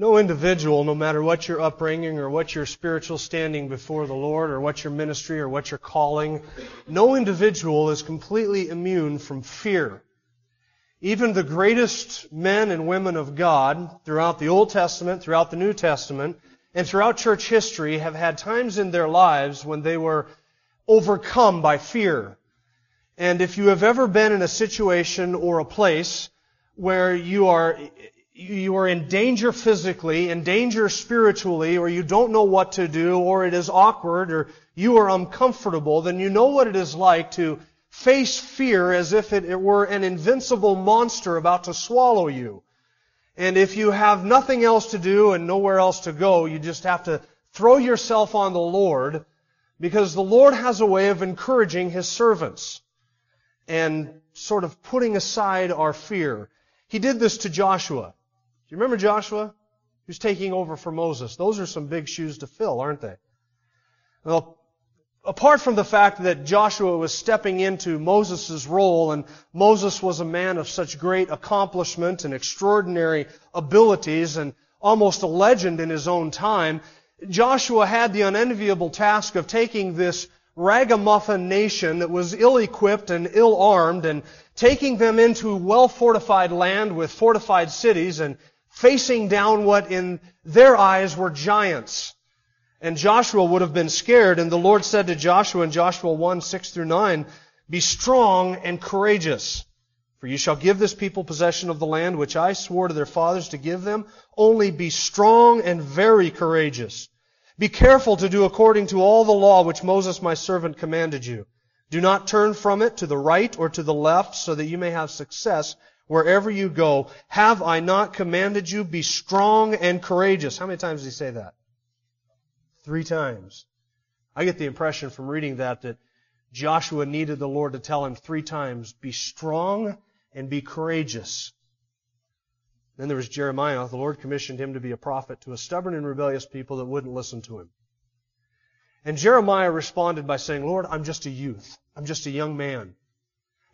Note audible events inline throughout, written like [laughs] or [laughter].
No individual, no matter what your upbringing or what your spiritual standing before the Lord or what your ministry or what your calling, no individual is completely immune from fear. Even the greatest men and women of God throughout the Old Testament, throughout the New Testament, and throughout church history have had times in their lives when they were overcome by fear. And if you have ever been in a situation or a place where you are you are in danger physically, in danger spiritually, or you don't know what to do, or it is awkward, or you are uncomfortable, then you know what it is like to face fear as if it, were an invincible monster about to swallow you. And if you have nothing else to do and nowhere else to go, you just have to throw yourself on the Lord, because the Lord has a way of encouraging His servants and sort of putting aside our fear. He did this to Joshua. Do you remember Joshua? Who's taking over for Moses? Those are some big shoes to fill, aren't they? Well, apart from the fact that Joshua was stepping into Moses' role and Moses was a man of such great accomplishment and extraordinary abilities and almost a legend in his own time, Joshua had the unenviable task of taking this ragamuffin nation that was ill-equipped and ill-armed and taking them into well-fortified land with fortified cities and facing down what in their eyes were giants. And Joshua would have been scared, and the Lord said to Joshua in Joshua 1, 6 through 9, Be strong and courageous, for you shall give this people possession of the land which I swore to their fathers to give them. Only be strong and very courageous. Be careful to do according to all the law which Moses my servant commanded you. Do not turn from it to the right or to the left so that you may have success wherever you go. Have I not commanded you? Be strong and courageous. How many times did he say that? Three times. I get the impression from reading that that Joshua needed the Lord to tell him three times, be strong and be courageous. Then there was Jeremiah. The Lord commissioned him to be a prophet to a stubborn and rebellious people that wouldn't listen to him. And Jeremiah responded by saying, Lord, I'm just a youth. I'm just a young man.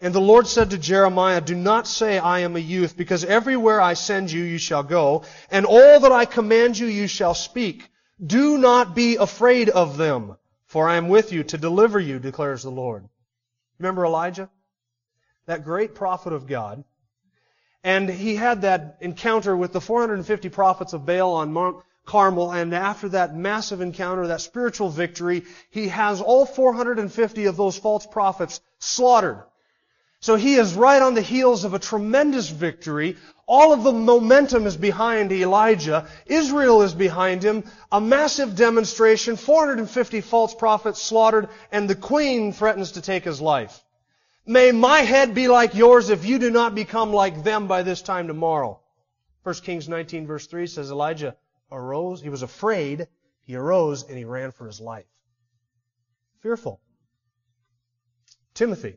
And the Lord said to Jeremiah, Do not say I am a youth, because everywhere I send you, you shall go, and all that I command you, you shall speak. Do not be afraid of them, for I am with you to deliver you, declares the Lord. Remember Elijah? That great prophet of God and he had that encounter with the 450 prophets of Baal on Mount Carmel. And after that massive encounter, that spiritual victory, he has all 450 of those false prophets slaughtered. So he is right on the heels of a tremendous victory. All of the momentum is behind Elijah. Israel is behind him. A massive demonstration, 450 false prophets slaughtered, and the queen threatens to take his life. May my head be like yours if you do not become like them by this time tomorrow. 1 Kings 19 verse 3 says Elijah arose, he was afraid, he arose and he ran for his life. Fearful. Timothy,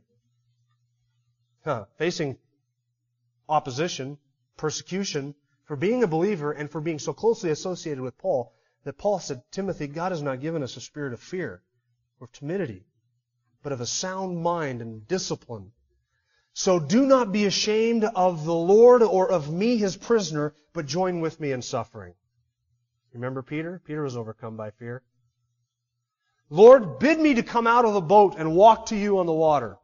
facing opposition, persecution, for being a believer and for being so closely associated with Paul, that Paul said, Timothy, God has not given us a spirit of fear or of timidity, but of a sound mind and discipline. So do not be ashamed of the Lord or of me, his prisoner, but join with me in suffering. Remember Peter? Peter was overcome by fear. Lord, bid me to come out of the boat and walk to you on the water.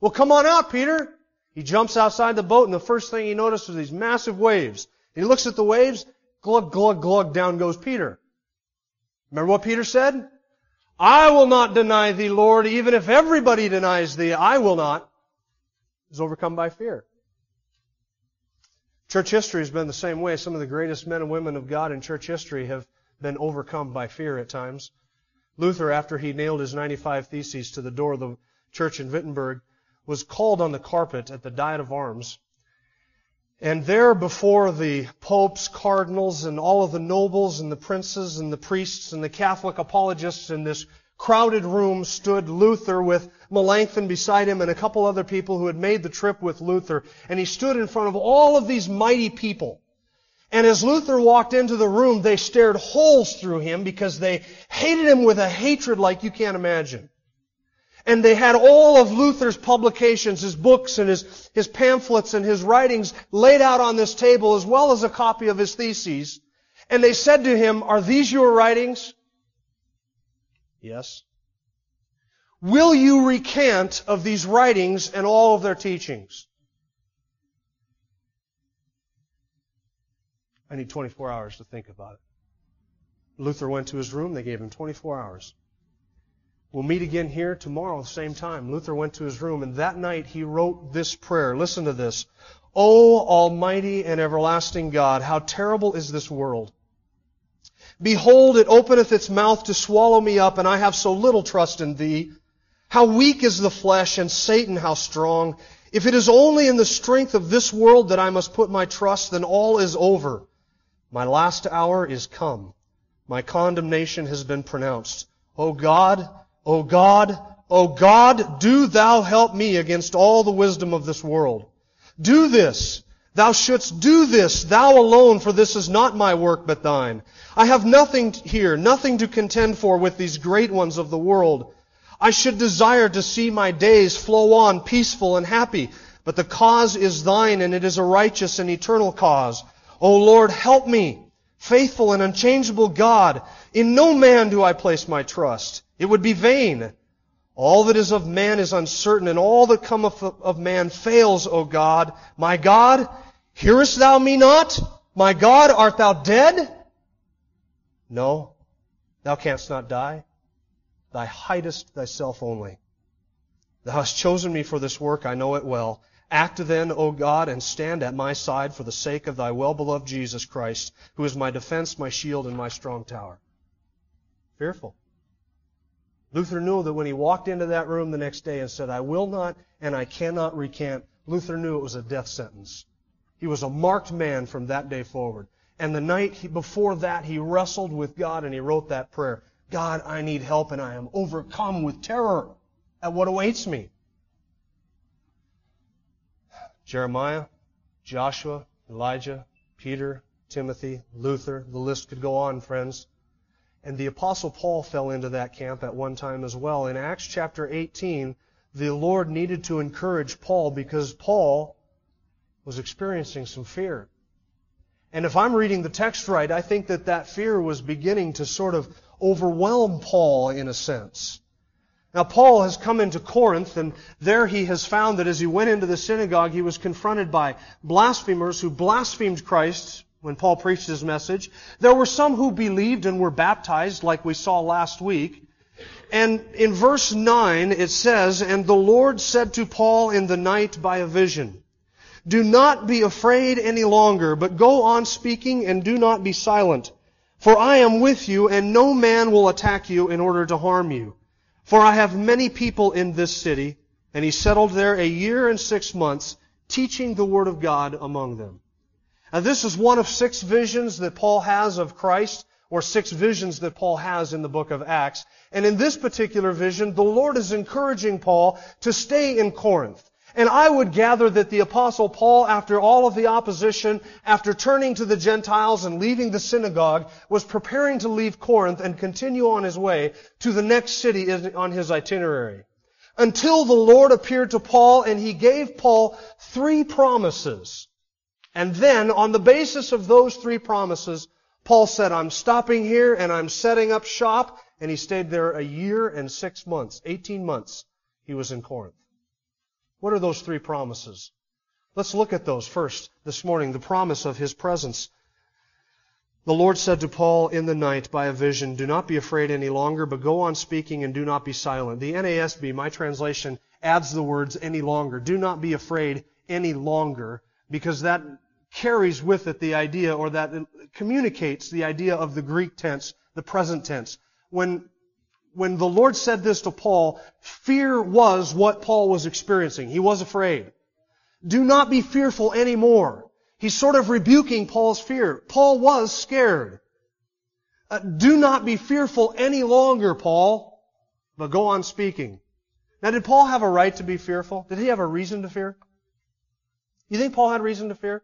Well, come on out, Peter. He jumps outside the boat, and the first thing he notices are these massive waves. He looks at the waves, glug, glug, glug, down goes Peter. Remember what Peter said? I will not deny thee, Lord, even if everybody denies thee, I will not. He's overcome by fear. Church history has been the same way. Some of the greatest men and women of God in church history have been overcome by fear at times. Luther, after he nailed his 95 Theses to the door of the church in Wittenberg, was called on the carpet at the Diet of Worms. And there before the popes, cardinals, and all of the nobles and the princes and the priests and the Catholic apologists in this crowded room stood Luther with Melanchthon beside him and a couple other people who had made the trip with Luther. And he stood in front of all of these mighty people. And as Luther walked into the room, they stared holes through him because they hated him with a hatred like you can't imagine. And they had all of Luther's publications, his books and his, his pamphlets and his writings laid out on this table as well as a copy of his theses. And they said to him, are these your writings? Yes. Will you recant of these writings and all of their teachings? I need 24 hours to think about it. Luther went to his room. They gave him 24 hours. We'll meet again here tomorrow, the same time. Luther went to his room, and that night he wrote this prayer. Listen to this. O Almighty and everlasting God, how terrible is this world! Behold, it openeth its mouth to swallow me up, and I have so little trust in Thee. How weak is the flesh, and Satan how strong. If it is only in the strength of this world that I must put my trust, then all is over. My last hour is come. My condemnation has been pronounced. O God, O God, O God, do thou help me against all the wisdom of this world. Do this. Thou shouldst do this, thou alone, for this is not my work but thine. I have nothing here, nothing to contend for with these great ones of the world. I should desire to see my days flow on peaceful and happy, but the cause is thine and it is a righteous and eternal cause. O Lord, help me, faithful and unchangeable God. In no man do I place my trust. It would be vain. All that is of man is uncertain, and all that cometh of man fails, O God. My God, hearest thou me not? My God, art thou dead? No, thou canst not die. Thou hidest thyself only. Thou hast chosen me for this work, I know it well. Act then, O God, and stand at my side for the sake of thy well-beloved Jesus Christ, who is my defense, my shield, and my strong tower. Fearful. Luther knew that when he walked into that room the next day and said, I will not and I cannot recant, Luther knew it was a death sentence. He was a marked man from that day forward. And the night he, before that, he wrestled with God and he wrote that prayer. God, I need help and I am overcome with terror at what awaits me. Jeremiah, Joshua, Elijah, Peter, Timothy, Luther, the list could go on, friends. And the apostle Paul fell into that camp at one time as well. In Acts chapter 18, the Lord needed to encourage Paul because Paul was experiencing some fear. And if I'm reading the text right, I think that that fear was beginning to sort of overwhelm Paul in a sense. Now, Paul has come into Corinth, and there he has found that as he went into the synagogue, he was confronted by blasphemers who blasphemed Christ when Paul preached his message. There were some who believed and were baptized, like we saw last week. And in verse 9 it says, And the Lord said to Paul in the night by a vision, Do not be afraid any longer, but go on speaking and do not be silent. For I am with you, and no man will attack you in order to harm you. For I have many people in this city. And he settled there a year and six months, teaching the word of God among them. Now this is one of six visions that Paul has of Christ, or six visions that Paul has in the book of Acts. And in this particular vision, the Lord is encouraging Paul to stay in Corinth. And I would gather that the apostle Paul, after all of the opposition, after turning to the Gentiles and leaving the synagogue, was preparing to leave Corinth and continue on his way to the next city on his itinerary. Until the Lord appeared to Paul and he gave Paul three promises and then, on the basis of those three promises, Paul said, I'm stopping here and I'm setting up shop. And he stayed there a year and six months, 18 months, he was in Corinth. What are those three promises? Let's look at those first this morning. The promise of his presence. The Lord said to Paul in the night by a vision, Do not be afraid any longer, but go on speaking and do not be silent. The NASB, my translation, adds the words any longer. Do not be afraid any longer, because that carries with it the idea, or that communicates the idea of the Greek tense, the present tense. When, when the Lord said this to Paul, fear was what Paul was experiencing. He was afraid. Do not be fearful anymore. He's sort of rebuking Paul's fear. Paul was scared. Uh, do not be fearful any longer, Paul, but go on speaking. Now, did Paul have a right to be fearful? Did he have a reason to fear? You think Paul had reason to fear?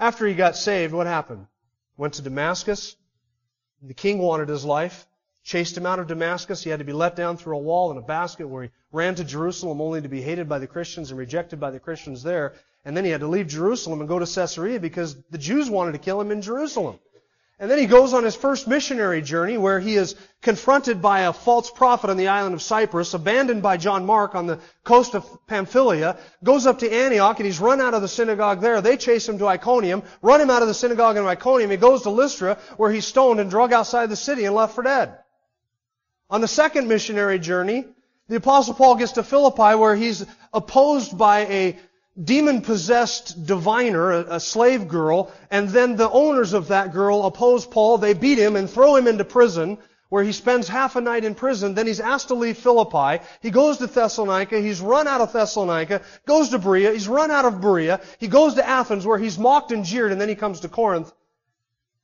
After he got saved, what happened? Went to Damascus. The king wanted his life. Chased him out of Damascus. He had to be let down through a wall in a basket where he ran to Jerusalem only to be hated by the Christians and rejected by the Christians there. And then he had to leave Jerusalem and go to Caesarea because the Jews wanted to kill him in Jerusalem. And then he goes on his first missionary journey where he is confronted by a false prophet on the island of Cyprus, abandoned by John Mark on the coast of Pamphylia, goes up to Antioch and he's run out of the synagogue there. They chase him to Iconium, run him out of the synagogue in Iconium. He goes to Lystra where he's stoned and drug outside the city and left for dead. On the second missionary journey, the apostle Paul gets to Philippi where he's opposed by a demon-possessed diviner, a, a, slave girl, and then the owners of that girl oppose Paul. They beat him and throw him into prison, where he spends half a night in prison. Then he's asked to leave Philippi. He goes to Thessalonica. He's run out of Thessalonica. Goes to Berea. He's run out of Berea. He goes to Athens, where he's mocked and jeered, and then he comes to Corinth.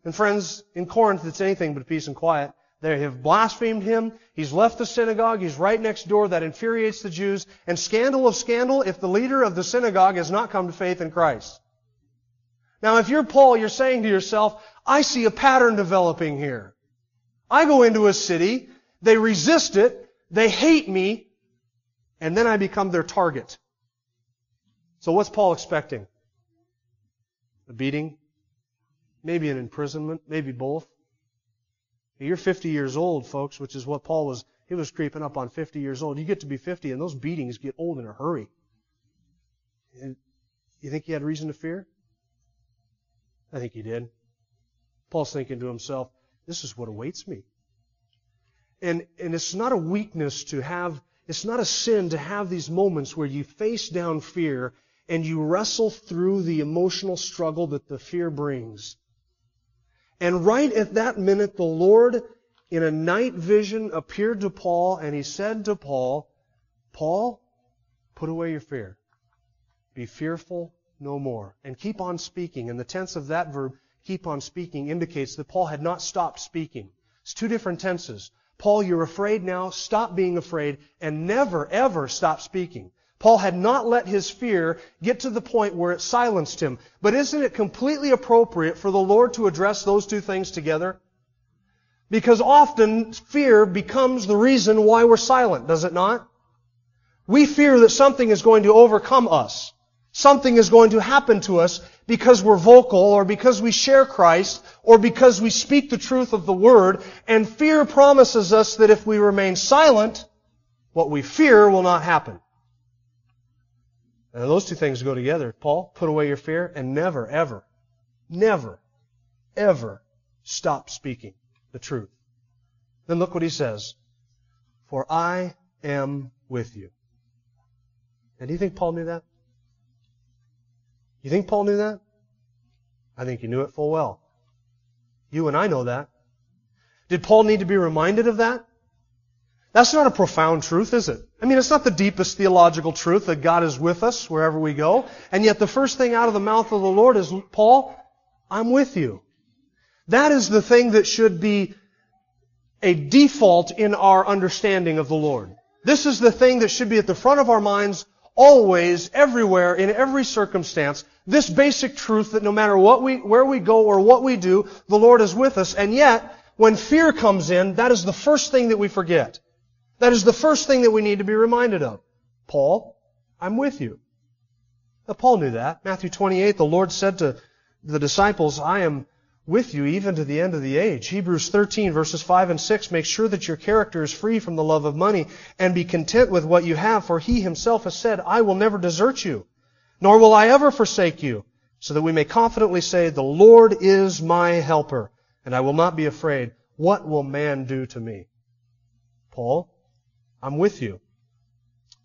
And friends, in Corinth, it's anything but peace and quiet. They have blasphemed him. He's left the synagogue. He's right next door. That infuriates the Jews. And scandal of scandal if the leader of the synagogue has not come to faith in Christ. Now, if you're Paul, you're saying to yourself, I see a pattern developing here. I go into a city, they resist it, they hate me, and then I become their target. So what's Paul expecting? A beating? Maybe an imprisonment? Maybe both? You're 50 years old, folks, which is what Paul was, he was creeping up on 50 years old. You get to be 50 and those beatings get old in a hurry. And you think he had reason to fear? I think he did. Paul's thinking to himself, this is what awaits me. And, and it's not a weakness to have, it's not a sin to have these moments where you face down fear and you wrestle through the emotional struggle that the fear brings. And right at that minute, the Lord, in a night vision, appeared to Paul and he said to Paul, Paul, put away your fear. Be fearful no more. And keep on speaking. And the tense of that verb, keep on speaking, indicates that Paul had not stopped speaking. It's two different tenses. Paul, you're afraid now. Stop being afraid and never, ever stop speaking. Paul had not let his fear get to the point where it silenced him. But isn't it completely appropriate for the Lord to address those two things together? Because often fear becomes the reason why we're silent, does it not? We fear that something is going to overcome us. Something is going to happen to us because we're vocal or because we share Christ or because we speak the truth of the Word. And fear promises us that if we remain silent, what we fear will not happen. And those two things go together. Paul, put away your fear and never, ever, never, ever stop speaking the truth. Then look what he says. For I am with you. And do you think Paul knew that? You think Paul knew that? I think he knew it full well. You and I know that. Did Paul need to be reminded of that? That's not a profound truth, is it? I mean, it's not the deepest theological truth that God is with us wherever we go. And yet the first thing out of the mouth of the Lord is, Paul, I'm with you. That is the thing that should be a default in our understanding of the Lord. This is the thing that should be at the front of our minds always, everywhere, in every circumstance. This basic truth that no matter what we, where we go or what we do, the Lord is with us. And yet, when fear comes in, that is the first thing that we forget. That is the first thing that we need to be reminded of. Paul, I'm with you. Now, Paul knew that. Matthew 28, the Lord said to the disciples, I am with you even to the end of the age. Hebrews 13 verses 5 and 6 make sure that your character is free from the love of money and be content with what you have for he himself has said, I will never desert you, nor will I ever forsake you, so that we may confidently say, the Lord is my helper and I will not be afraid. What will man do to me? Paul, I'm with you.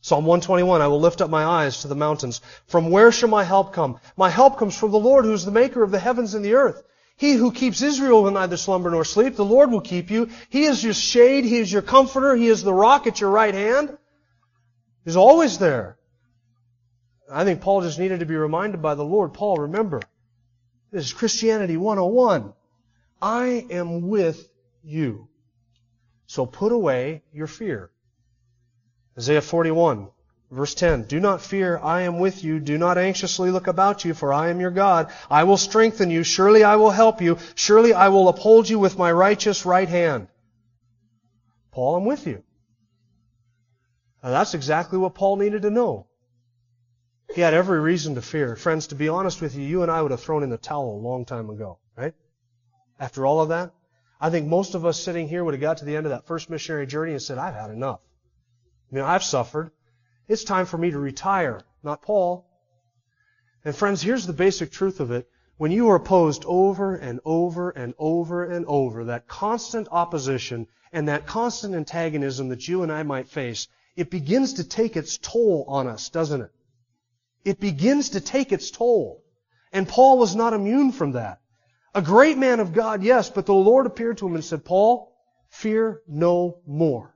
Psalm 121, I will lift up my eyes to the mountains. From where shall my help come? My help comes from the Lord who is the maker of the heavens and the earth. He who keeps Israel will neither slumber nor sleep. The Lord will keep you. He is your shade. He is your comforter. He is the rock at your right hand. He's always there. I think Paul just needed to be reminded by the Lord, Paul, remember, this is Christianity 101. I am with you. So put away your fear. Isaiah 41, verse 10. Do not fear, I am with you. Do not anxiously look about you, for I am your God. I will strengthen you. Surely I will help you. Surely I will uphold you with my righteous right hand. Paul, I'm with you. Now that's exactly what Paul needed to know. He had every reason to fear. Friends, to be honest with you, you and I would have thrown in the towel a long time ago, right? After all of that, I think most of us sitting here would have got to the end of that first missionary journey and said, I've had enough. I mean, I've suffered. It's time for me to retire, not Paul. And friends, here's the basic truth of it. When you are opposed over and over and over and over, that constant opposition and that constant antagonism that you and I might face, it begins to take its toll on us, doesn't it? It begins to take its toll. And Paul was not immune from that. A great man of God, yes, but the Lord appeared to him and said, Paul, fear no more.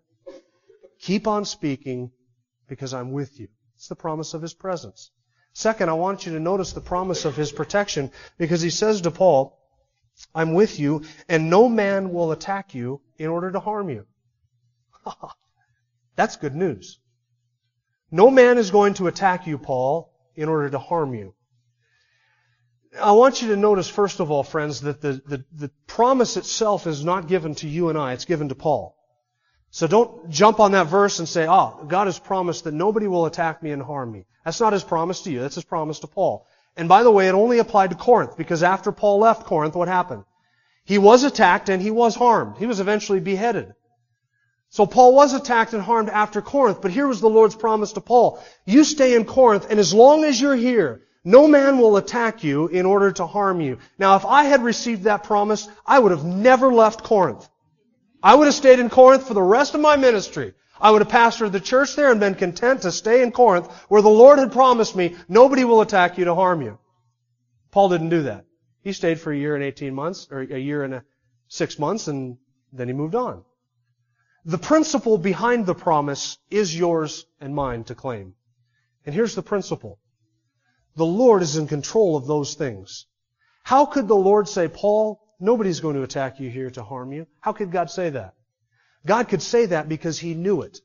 Keep on speaking because I'm with you. It's the promise of his presence. Second, I want you to notice the promise of his protection because he says to Paul, I'm with you and no man will attack you in order to harm you. [laughs] That's good news. No man is going to attack you, Paul, in order to harm you. I want you to notice, first of all, friends, that the, the, the, promise itself is not given to you and I, it's given to Paul. So don't jump on that verse and say, oh, God has promised that nobody will attack me and harm me. That's not his promise to you, that's his promise to Paul. And by the way, it only applied to Corinth, because after Paul left Corinth, what happened? He was attacked and he was harmed. He was eventually beheaded. So Paul was attacked and harmed after Corinth, but here was the Lord's promise to Paul. You stay in Corinth, and as long as you're here, no man will attack you in order to harm you. Now, if I had received that promise, I would have never left Corinth. I would have stayed in Corinth for the rest of my ministry. I would have pastored the church there and been content to stay in Corinth where the Lord had promised me, nobody will attack you to harm you. Paul didn't do that. He stayed for a year and 18 months, or a year and six months, and then he moved on. The principle behind the promise is yours and mine to claim. And here's the principle. The Lord is in control of those things. How could the Lord say, Paul, nobody's going to attack you here to harm you? How could God say that? God could say that because He knew it.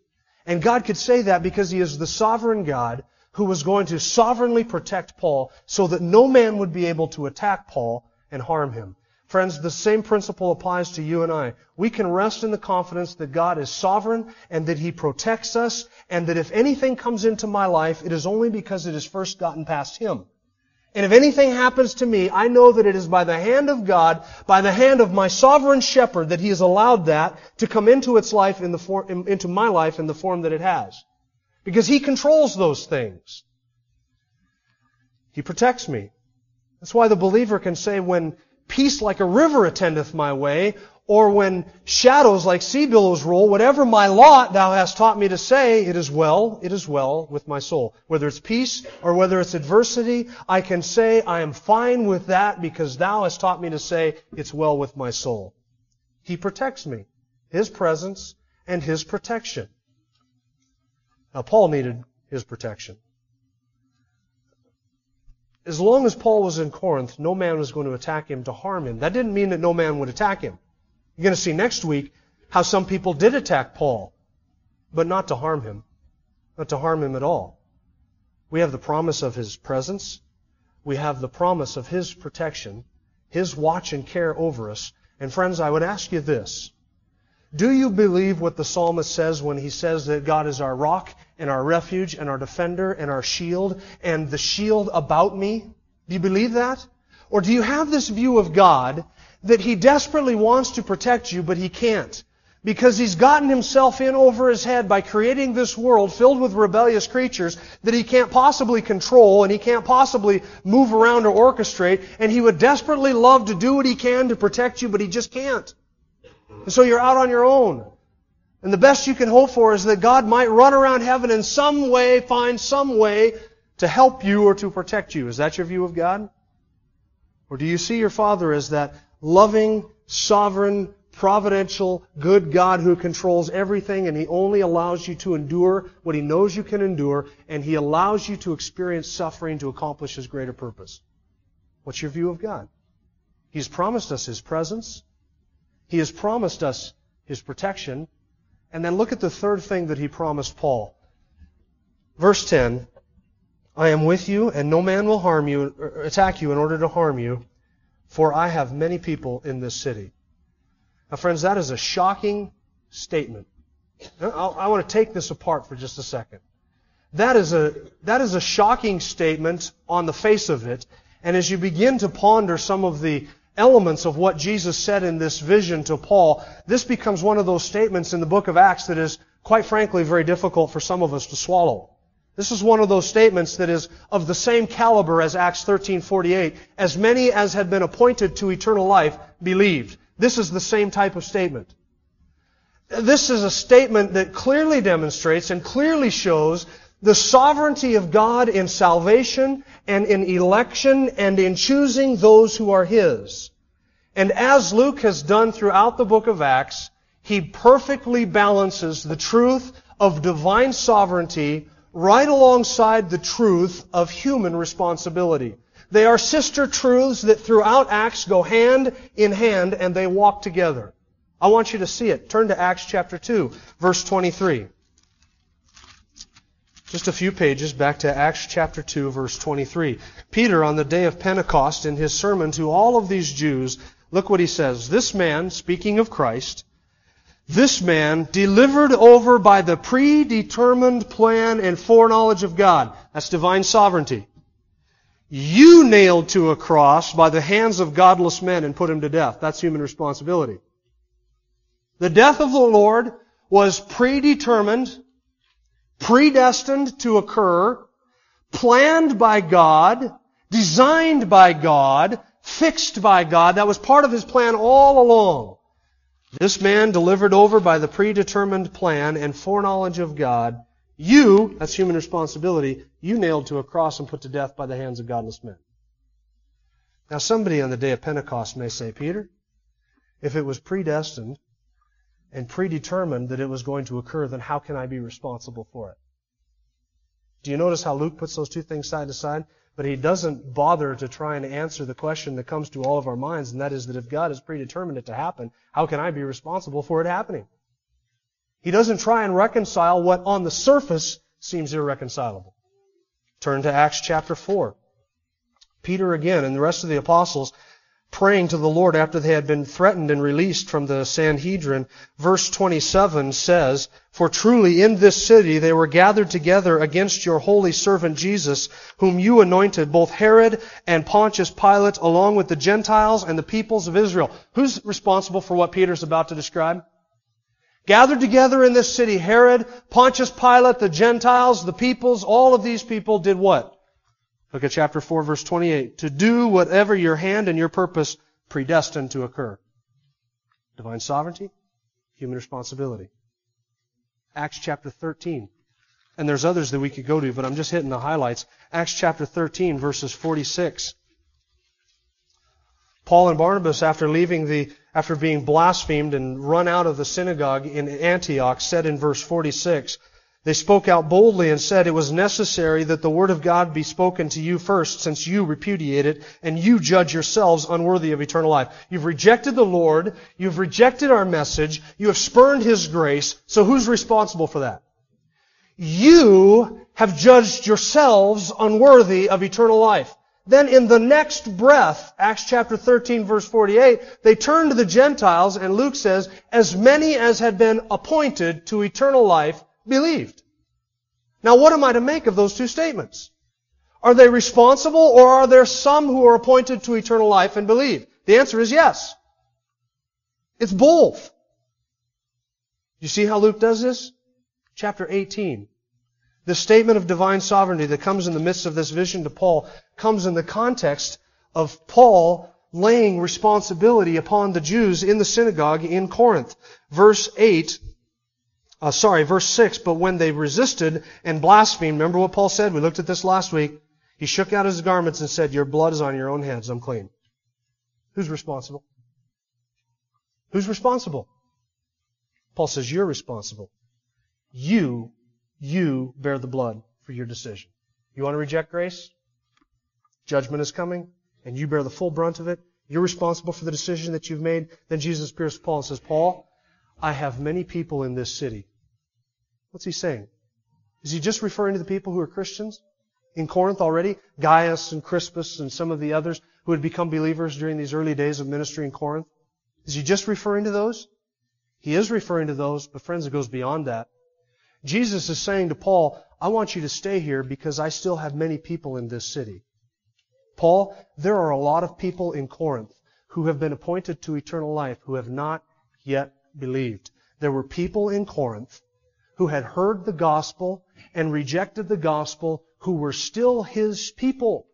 And God could say that because He is the sovereign God who was going to sovereignly protect Paul so that no man would be able to attack Paul and harm him. Friends, the same principle applies to you and I. We can rest in the confidence that God is sovereign and that He protects us and that if anything comes into my life, it is only because it has first gotten past Him. And if anything happens to me, I know that it is by the hand of God, by the hand of my sovereign shepherd that He has allowed that to come into its life in the form, into my life in the form that it has. Because He controls those things. He protects me. That's why the believer can say when peace like a river attendeth my way, or when shadows like sea billows roll, whatever my lot thou hast taught me to say, it is well, it is well with my soul. Whether it's peace or whether it's adversity, I can say I am fine with that because thou hast taught me to say it's well with my soul. He protects me. His presence and His protection. Now Paul needed His protection as long as Paul was in Corinth, no man was going to attack him to harm him. That didn't mean that no man would attack him. You're going to see next week how some people did attack Paul, but not to harm him, not to harm him at all. We have the promise of his presence. We have the promise of his protection, his watch and care over us. And friends, I would ask you this. Do you believe what the psalmist says when he says that God is our rock and our refuge and our defender and our shield and the shield about me? Do you believe that? Or do you have this view of God that he desperately wants to protect you, but he can't? Because he's gotten himself in over his head by creating this world filled with rebellious creatures that he can't possibly control and he can't possibly move around or orchestrate, and he would desperately love to do what he can to protect you, but he just can't. And so you're out on your own. And the best you can hope for is that God might run around heaven in some way, find some way to help you or to protect you. Is that your view of God? Or do you see your Father as that loving, sovereign, providential, good God who controls everything and He only allows you to endure what He knows you can endure and He allows you to experience suffering to accomplish His greater purpose. What's your view of God? He's promised us His presence. He has promised us His protection. And then look at the third thing that He promised Paul. Verse 10, I am with you and no man will harm you, attack you in order to harm you, for I have many people in this city. Now, friends, that is a shocking statement. I want to take this apart for just a second. That is a, that is a shocking statement on the face of it. And as you begin to ponder some of the elements of what Jesus said in this vision to Paul, this becomes one of those statements in the book of Acts that is, quite frankly, very difficult for some of us to swallow. This is one of those statements that is of the same caliber as Acts 13:48. As many as had been appointed to eternal life believed. This is the same type of statement. This is a statement that clearly demonstrates and clearly shows the sovereignty of God in salvation and in election and in choosing those who are His. And as Luke has done throughout the book of Acts, he perfectly balances the truth of divine sovereignty right alongside the truth of human responsibility. They are sister truths that throughout Acts go hand in hand and they walk together. I want you to see it. Turn to Acts chapter 2, verse 23. Just a few pages back to Acts chapter 2, verse 23. Peter, on the day of Pentecost, in his sermon to all of these Jews, look what he says. This man, speaking of Christ, this man delivered over by the predetermined plan and foreknowledge of God. That's divine sovereignty you nailed to a cross by the hands of godless men and put him to death. That's human responsibility. The death of the Lord was predetermined, predestined to occur, planned by God, designed by God, fixed by God. That was part of His plan all along. This man delivered over by the predetermined plan and foreknowledge of God you, that's human responsibility, you nailed to a cross and put to death by the hands of godless men. Now somebody on the day of Pentecost may say, Peter, if it was predestined and predetermined that it was going to occur, then how can I be responsible for it? Do you notice how Luke puts those two things side to side? But he doesn't bother to try and answer the question that comes to all of our minds, and that is that if God has predetermined it to happen, how can I be responsible for it happening? He doesn't try and reconcile what on the surface seems irreconcilable. Turn to Acts chapter 4. Peter again and the rest of the apostles praying to the Lord after they had been threatened and released from the Sanhedrin. Verse 27 says, For truly in this city they were gathered together against your holy servant Jesus, whom you anointed, both Herod and Pontius Pilate, along with the Gentiles and the peoples of Israel. Who's responsible for what Peter's about to describe? Gathered together in this city, Herod, Pontius Pilate, the Gentiles, the peoples, all of these people did what? Look at chapter 4 verse 28. To do whatever your hand and your purpose predestined to occur. Divine sovereignty, human responsibility. Acts chapter 13. And there's others that we could go to, but I'm just hitting the highlights. Acts chapter 13 verses 46. Paul and Barnabas, after leaving the after being blasphemed and run out of the synagogue in Antioch, said in verse 46, they spoke out boldly and said it was necessary that the word of God be spoken to you first, since you repudiate it, and you judge yourselves unworthy of eternal life. You've rejected the Lord, you've rejected our message, you have spurned His grace, so who's responsible for that? You have judged yourselves unworthy of eternal life. Then in the next breath, Acts chapter 13 verse 48, they turn to the Gentiles and Luke says, as many as had been appointed to eternal life believed. Now what am I to make of those two statements? Are they responsible or are there some who are appointed to eternal life and believe? The answer is yes. It's both. You see how Luke does this? Chapter 18. The statement of divine sovereignty that comes in the midst of this vision to Paul comes in the context of Paul laying responsibility upon the Jews in the synagogue in Corinth. Verse 8, uh, sorry, verse 6, but when they resisted and blasphemed, remember what Paul said? We looked at this last week. He shook out his garments and said, Your blood is on your own heads, I'm clean. Who's responsible? Who's responsible? Paul says you're responsible. You, you bear the blood for your decision. You want to reject grace? Judgment is coming, and you bear the full brunt of it. You're responsible for the decision that you've made. Then Jesus appears to Paul and says, Paul, I have many people in this city. What's he saying? Is he just referring to the people who are Christians in Corinth already? Gaius and Crispus and some of the others who had become believers during these early days of ministry in Corinth? Is he just referring to those? He is referring to those, but friends, it goes beyond that. Jesus is saying to Paul, I want you to stay here because I still have many people in this city. Paul, there are a lot of people in Corinth who have been appointed to eternal life who have not yet believed. There were people in Corinth who had heard the gospel and rejected the gospel who were still his people.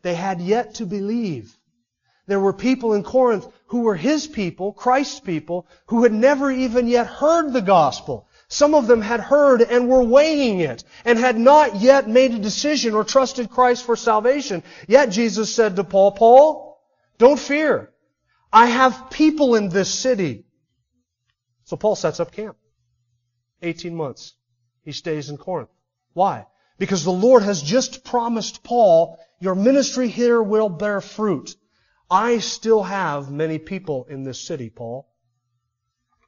They had yet to believe. There were people in Corinth who were his people, Christ's people, who had never even yet heard the gospel. Some of them had heard and were weighing it and had not yet made a decision or trusted Christ for salvation. Yet Jesus said to Paul, Paul, don't fear. I have people in this city. So Paul sets up camp. 18 months. He stays in Corinth. Why? Because the Lord has just promised Paul, your ministry here will bear fruit. I still have many people in this city, Paul.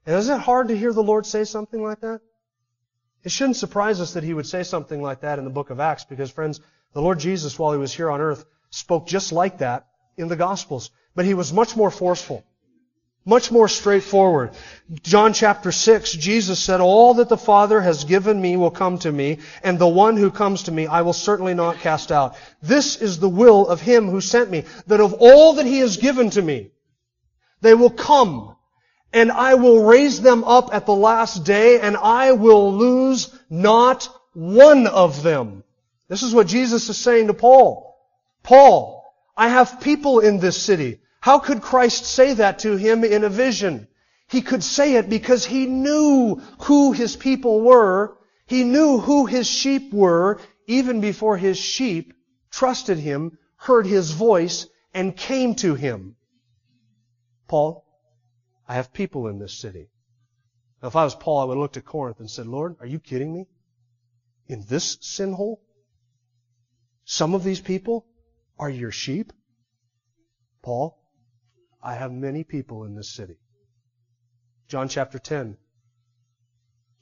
And isn't it hard to hear the Lord say something like that? It shouldn't surprise us that He would say something like that in the book of Acts because, friends, the Lord Jesus, while He was here on earth, spoke just like that in the Gospels. But He was much more forceful. Much more straightforward. John chapter 6, Jesus said, All that the Father has given me will come to me, and the one who comes to me I will certainly not cast out. This is the will of Him who sent me, that of all that He has given to me, they will come and I will raise them up at the last day, and I will lose not one of them. This is what Jesus is saying to Paul. Paul, I have people in this city. How could Christ say that to him in a vision? He could say it because he knew who his people were. He knew who his sheep were even before his sheep trusted him, heard his voice, and came to him. Paul, I have people in this city. Now, if I was Paul, I would have looked at Corinth and said, Lord, are you kidding me? In this sin hole? Some of these people are your sheep? Paul, I have many people in this city. John chapter 10.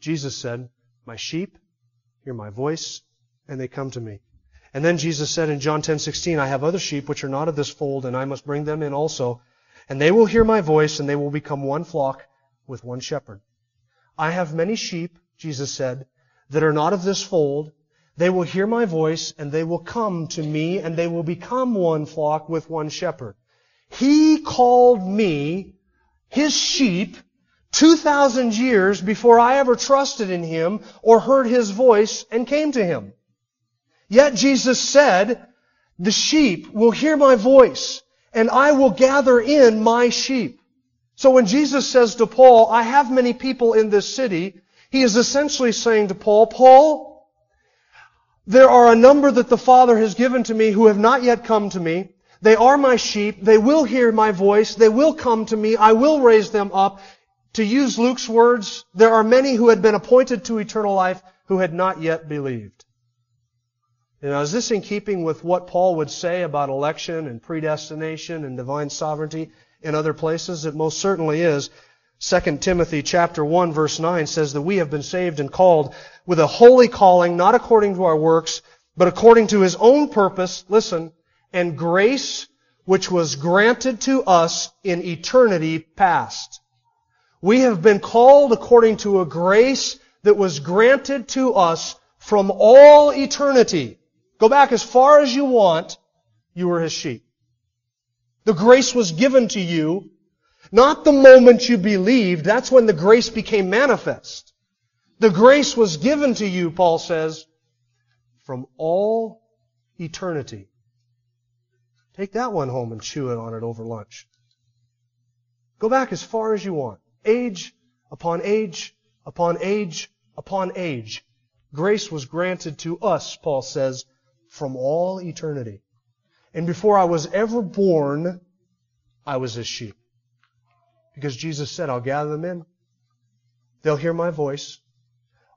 Jesus said, My sheep hear my voice, and they come to me. And then Jesus said in John 10:16, I have other sheep which are not of this fold, and I must bring them in also, and they will hear my voice, and they will become one flock with one shepherd. I have many sheep, Jesus said, that are not of this fold. They will hear my voice, and they will come to me, and they will become one flock with one shepherd. He called me his sheep 2,000 years before I ever trusted in him or heard his voice and came to him. Yet Jesus said, the sheep will hear my voice and I will gather in my sheep. So when Jesus says to Paul, I have many people in this city, he is essentially saying to Paul, Paul, there are a number that the Father has given to me who have not yet come to me. They are my sheep. They will hear my voice. They will come to me. I will raise them up. To use Luke's words, there are many who had been appointed to eternal life who had not yet believed. Now, is this in keeping with what Paul would say about election and predestination and divine sovereignty in other places? It most certainly is. 2 Timothy chapter 1 verse 9 says that we have been saved and called with a holy calling, not according to our works, but according to his own purpose, listen, and grace which was granted to us in eternity past. We have been called according to a grace that was granted to us from all eternity. Go back as far as you want. You were his sheep. The grace was given to you, not the moment you believed. That's when the grace became manifest. The grace was given to you, Paul says, from all eternity. Take that one home and chew it on it over lunch. Go back as far as you want. Age upon age upon age upon age. Grace was granted to us, Paul says, from all eternity. And before I was ever born, I was his sheep. Because Jesus said, I'll gather them in. They'll hear my voice.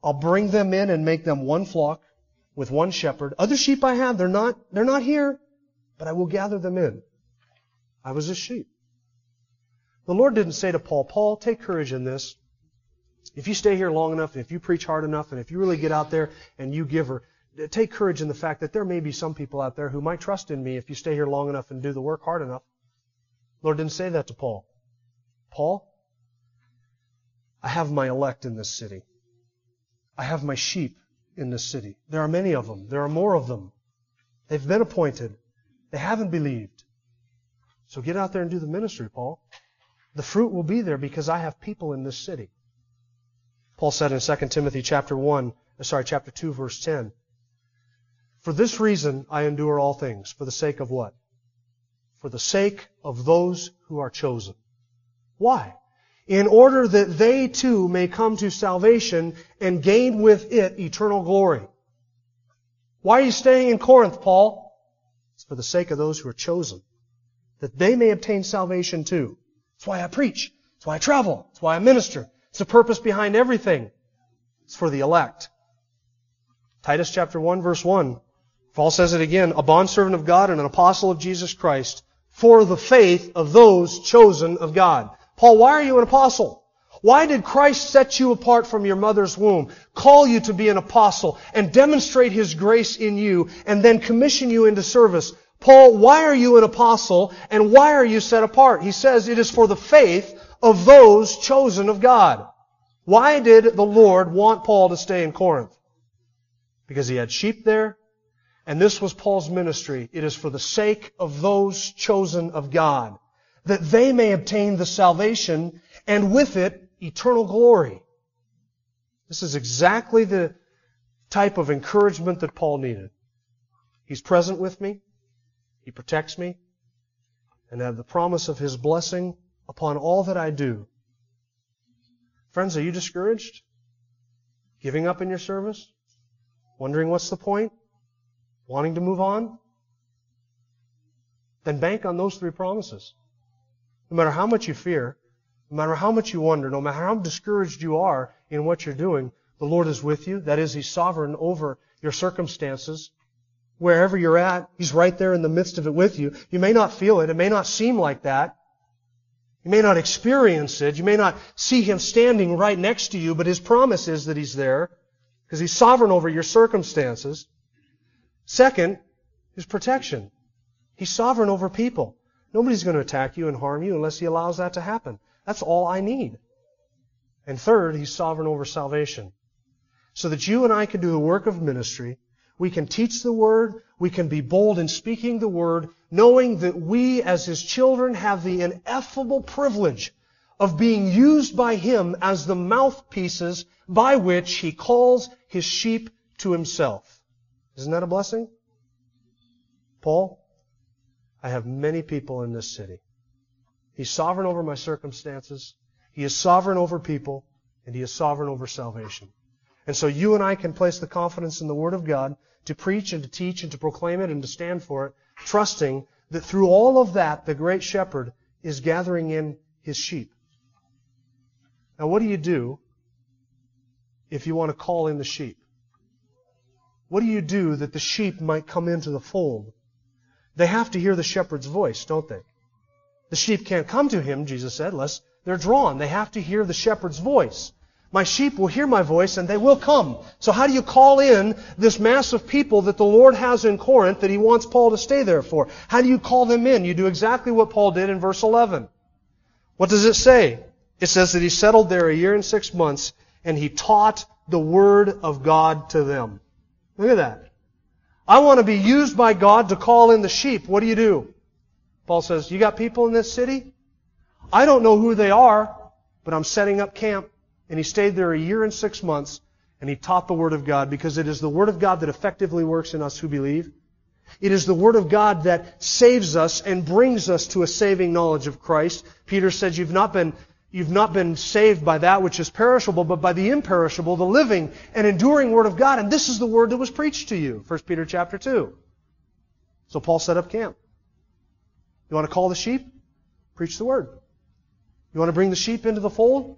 I'll bring them in and make them one flock with one shepherd. Other sheep I have, they're not, they're not here, but I will gather them in. I was a sheep. The Lord didn't say to Paul, Paul, take courage in this. If you stay here long enough, and if you preach hard enough, and if you really get out there and you give her, take courage in the fact that there may be some people out there who might trust in me if you stay here long enough and do the work hard enough. The Lord didn't say that to Paul. Paul, I have my elect in this city. I have my sheep in this city. There are many of them. There are more of them. They've been appointed. They haven't believed. So get out there and do the ministry, Paul. The fruit will be there because I have people in this city. Paul said in 2 Timothy chapter 1, uh, sorry, chapter 2 verse 10, For this reason I endure all things, for the sake of what? For the sake of those who are chosen. Why? In order that they too may come to salvation and gain with it eternal glory. Why are you staying in Corinth, Paul? For the sake of those who are chosen, that they may obtain salvation too. That's why I preach. That's why I travel. That's why I minister. It's the purpose behind everything. It's for the elect. Titus chapter 1 verse 1. Paul says it again, a bondservant of God and an apostle of Jesus Christ for the faith of those chosen of God. Paul, why are you an apostle? Why did Christ set you apart from your mother's womb, call you to be an apostle, and demonstrate His grace in you, and then commission you into service? Paul, why are you an apostle and why are you set apart? He says it is for the faith of those chosen of God. Why did the Lord want Paul to stay in Corinth? Because he had sheep there, and this was Paul's ministry. It is for the sake of those chosen of God, that they may obtain the salvation and with it eternal glory. This is exactly the type of encouragement that Paul needed. He's present with me. He protects me. And I have the promise of His blessing upon all that I do. Friends, are you discouraged? Giving up in your service? Wondering what's the point? Wanting to move on? Then bank on those three promises. No matter how much you fear, no matter how much you wonder, no matter how discouraged you are in what you're doing, the Lord is with you. That is, He's sovereign over your circumstances. Wherever you're at, He's right there in the midst of it with you. You may not feel it. It may not seem like that. You may not experience it. You may not see Him standing right next to you, but His promise is that He's there because He's sovereign over your circumstances. Second, His protection. He's sovereign over people. Nobody's going to attack you and harm you unless He allows that to happen. That's all I need. And third, He's sovereign over salvation. So that you and I can do the work of ministry we can teach the Word. We can be bold in speaking the Word, knowing that we, as His children, have the ineffable privilege of being used by Him as the mouthpieces by which He calls His sheep to Himself. Isn't that a blessing? Paul, I have many people in this city. He's sovereign over my circumstances. He is sovereign over people, and He is sovereign over salvation. And so you and I can place the confidence in the Word of God to preach and to teach and to proclaim it and to stand for it, trusting that through all of that, the great shepherd is gathering in his sheep. Now, what do you do if you want to call in the sheep? What do you do that the sheep might come into the fold? They have to hear the shepherd's voice, don't they? The sheep can't come to him, Jesus said, unless they're drawn. They have to hear the shepherd's voice. My sheep will hear my voice and they will come. So how do you call in this mass of people that the Lord has in Corinth that He wants Paul to stay there for? How do you call them in? You do exactly what Paul did in verse 11. What does it say? It says that he settled there a year and six months and he taught the Word of God to them. Look at that. I want to be used by God to call in the sheep. What do you do? Paul says, you got people in this city? I don't know who they are, but I'm setting up camp. And he stayed there a year and six months, and he taught the Word of God because it is the Word of God that effectively works in us who believe. It is the Word of God that saves us and brings us to a saving knowledge of Christ. Peter said, You've not been, you've not been saved by that which is perishable, but by the imperishable, the living and enduring Word of God. And this is the Word that was preached to you. 1 Peter chapter 2. So Paul set up camp. You want to call the sheep? Preach the Word. You want to bring the sheep into the fold?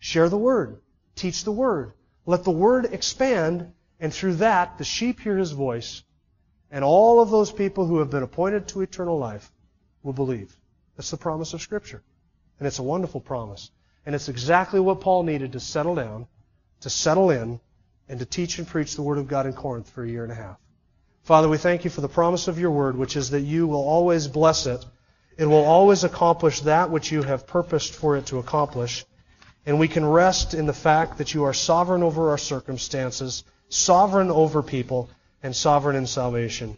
Share the word. Teach the word. Let the word expand, and through that, the sheep hear his voice, and all of those people who have been appointed to eternal life will believe. That's the promise of Scripture. And it's a wonderful promise. And it's exactly what Paul needed to settle down, to settle in, and to teach and preach the Word of God in Corinth for a year and a half. Father, we thank you for the promise of your Word, which is that you will always bless it. It will always accomplish that which you have purposed for it to accomplish. And we can rest in the fact that you are sovereign over our circumstances, sovereign over people, and sovereign in salvation.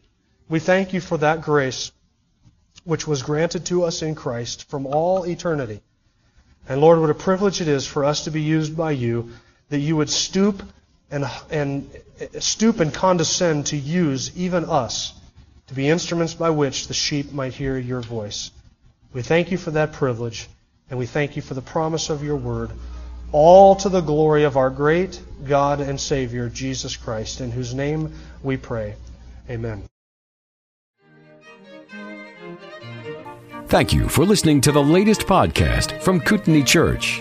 We thank you for that grace which was granted to us in Christ from all eternity. And Lord, what a privilege it is for us to be used by you, that you would stoop and, and stoop and condescend to use even us to be instruments by which the sheep might hear your voice. We thank you for that privilege, and we thank you for the promise of your word, all to the glory of our great God and Savior, Jesus Christ, in whose name we pray. Amen. Thank you for listening to the latest podcast from Kootenai Church.